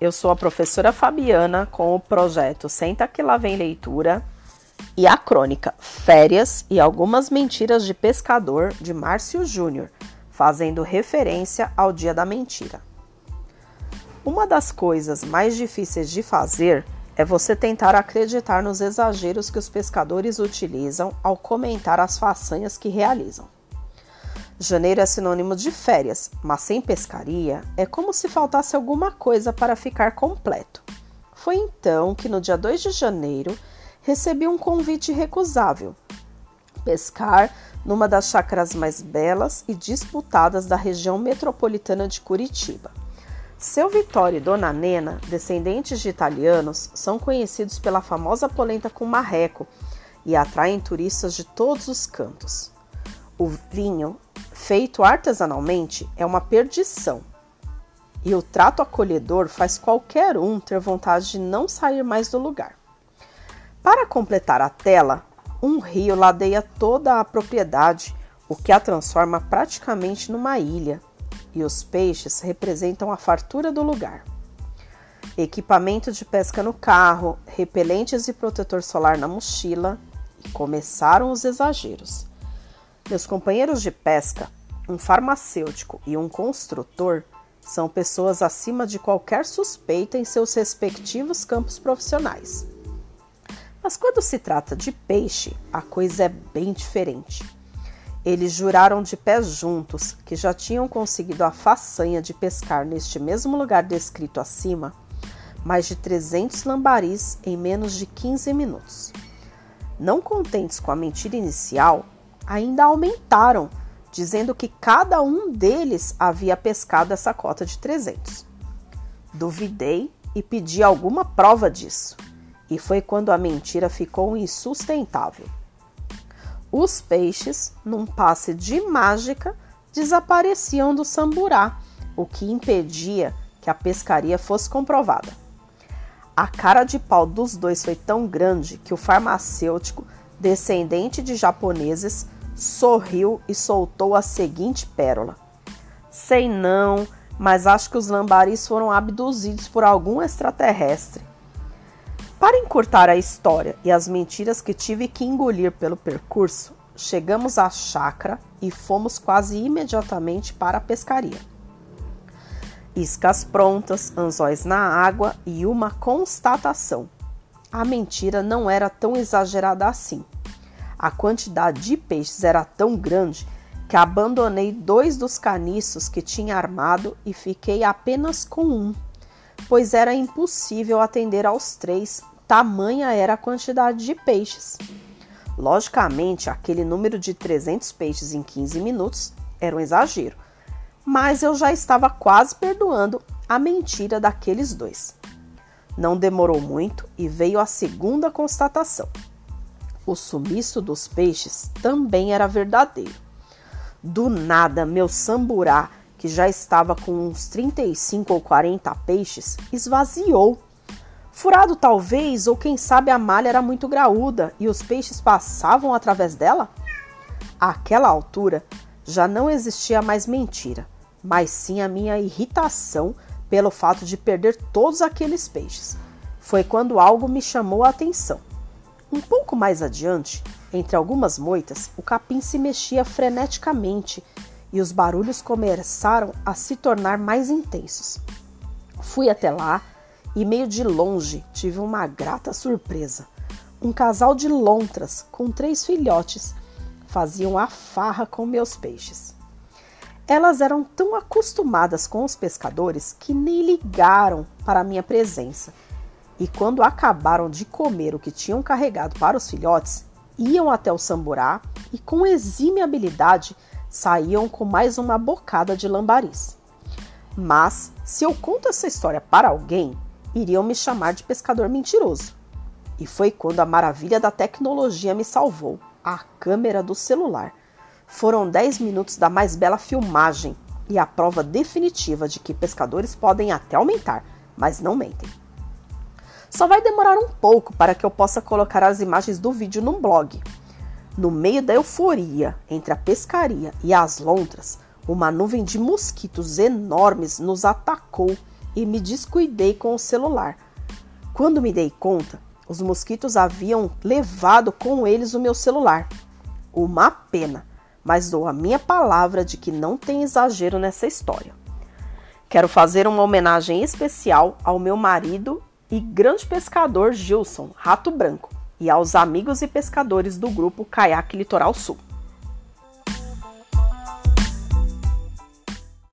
eu sou a professora Fabiana com o projeto Senta que lá vem leitura e a crônica Férias e algumas mentiras de pescador de Márcio Júnior, fazendo referência ao Dia da Mentira. Uma das coisas mais difíceis de fazer é você tentar acreditar nos exageros que os pescadores utilizam ao comentar as façanhas que realizam. Janeiro é sinônimo de férias, mas sem pescaria é como se faltasse alguma coisa para ficar completo. Foi então que no dia 2 de janeiro recebi um convite recusável: pescar numa das chácaras mais belas e disputadas da região metropolitana de Curitiba. Seu Vitório e Dona Nena, descendentes de italianos, são conhecidos pela famosa polenta com marreco e atraem turistas de todos os cantos. O vinho feito artesanalmente é uma perdição. E o trato acolhedor faz qualquer um ter vontade de não sair mais do lugar. Para completar a tela, um rio ladeia toda a propriedade, o que a transforma praticamente numa ilha, e os peixes representam a fartura do lugar. Equipamento de pesca no carro, repelentes e protetor solar na mochila, e começaram os exageros. Meus companheiros de pesca, um farmacêutico e um construtor, são pessoas acima de qualquer suspeita em seus respectivos campos profissionais. Mas quando se trata de peixe, a coisa é bem diferente. Eles juraram de pés juntos que já tinham conseguido a façanha de pescar neste mesmo lugar descrito acima mais de 300 lambaris em menos de 15 minutos. Não contentes com a mentira inicial, ainda aumentaram, dizendo que cada um deles havia pescado essa cota de 300. Duvidei e pedi alguma prova disso, e foi quando a mentira ficou insustentável. Os peixes, num passe de mágica, desapareciam do samburá, o que impedia que a pescaria fosse comprovada. A cara de pau dos dois foi tão grande que o farmacêutico, descendente de japoneses, sorriu e soltou a seguinte pérola: Sei não, mas acho que os lambaris foram abduzidos por algum extraterrestre. Para encurtar a história e as mentiras que tive que engolir pelo percurso, chegamos à chácara e fomos quase imediatamente para a pescaria. Iscas prontas, anzóis na água e uma constatação: a mentira não era tão exagerada assim. A quantidade de peixes era tão grande que abandonei dois dos caniços que tinha armado e fiquei apenas com um, pois era impossível atender aos três, tamanha era a quantidade de peixes. Logicamente, aquele número de 300 peixes em 15 minutos era um exagero, mas eu já estava quase perdoando a mentira daqueles dois. Não demorou muito e veio a segunda constatação. O sumiço dos peixes também era verdadeiro. Do nada, meu samburá, que já estava com uns 35 ou 40 peixes, esvaziou. Furado talvez, ou quem sabe a malha era muito graúda e os peixes passavam através dela? Àquela altura, já não existia mais mentira, mas sim a minha irritação pelo fato de perder todos aqueles peixes. Foi quando algo me chamou a atenção. Um pouco mais adiante, entre algumas moitas, o capim se mexia freneticamente e os barulhos começaram a se tornar mais intensos. Fui até lá e, meio de longe, tive uma grata surpresa. Um casal de lontras com três filhotes faziam a farra com meus peixes. Elas eram tão acostumadas com os pescadores que nem ligaram para minha presença e quando acabaram de comer o que tinham carregado para os filhotes, iam até o samburá e, com exímia habilidade, saíam com mais uma bocada de lambaris. Mas, se eu conto essa história para alguém, iriam me chamar de pescador mentiroso. E foi quando a maravilha da tecnologia me salvou a câmera do celular. Foram 10 minutos da mais bela filmagem e a prova definitiva de que pescadores podem até aumentar, mas não mentem. Só vai demorar um pouco para que eu possa colocar as imagens do vídeo no blog. No meio da euforia entre a pescaria e as lontras, uma nuvem de mosquitos enormes nos atacou e me descuidei com o celular. Quando me dei conta, os mosquitos haviam levado com eles o meu celular. Uma pena, mas dou a minha palavra de que não tem exagero nessa história. Quero fazer uma homenagem especial ao meu marido e grande pescador Gilson Rato Branco e aos amigos e pescadores do grupo Caiaque Litoral Sul.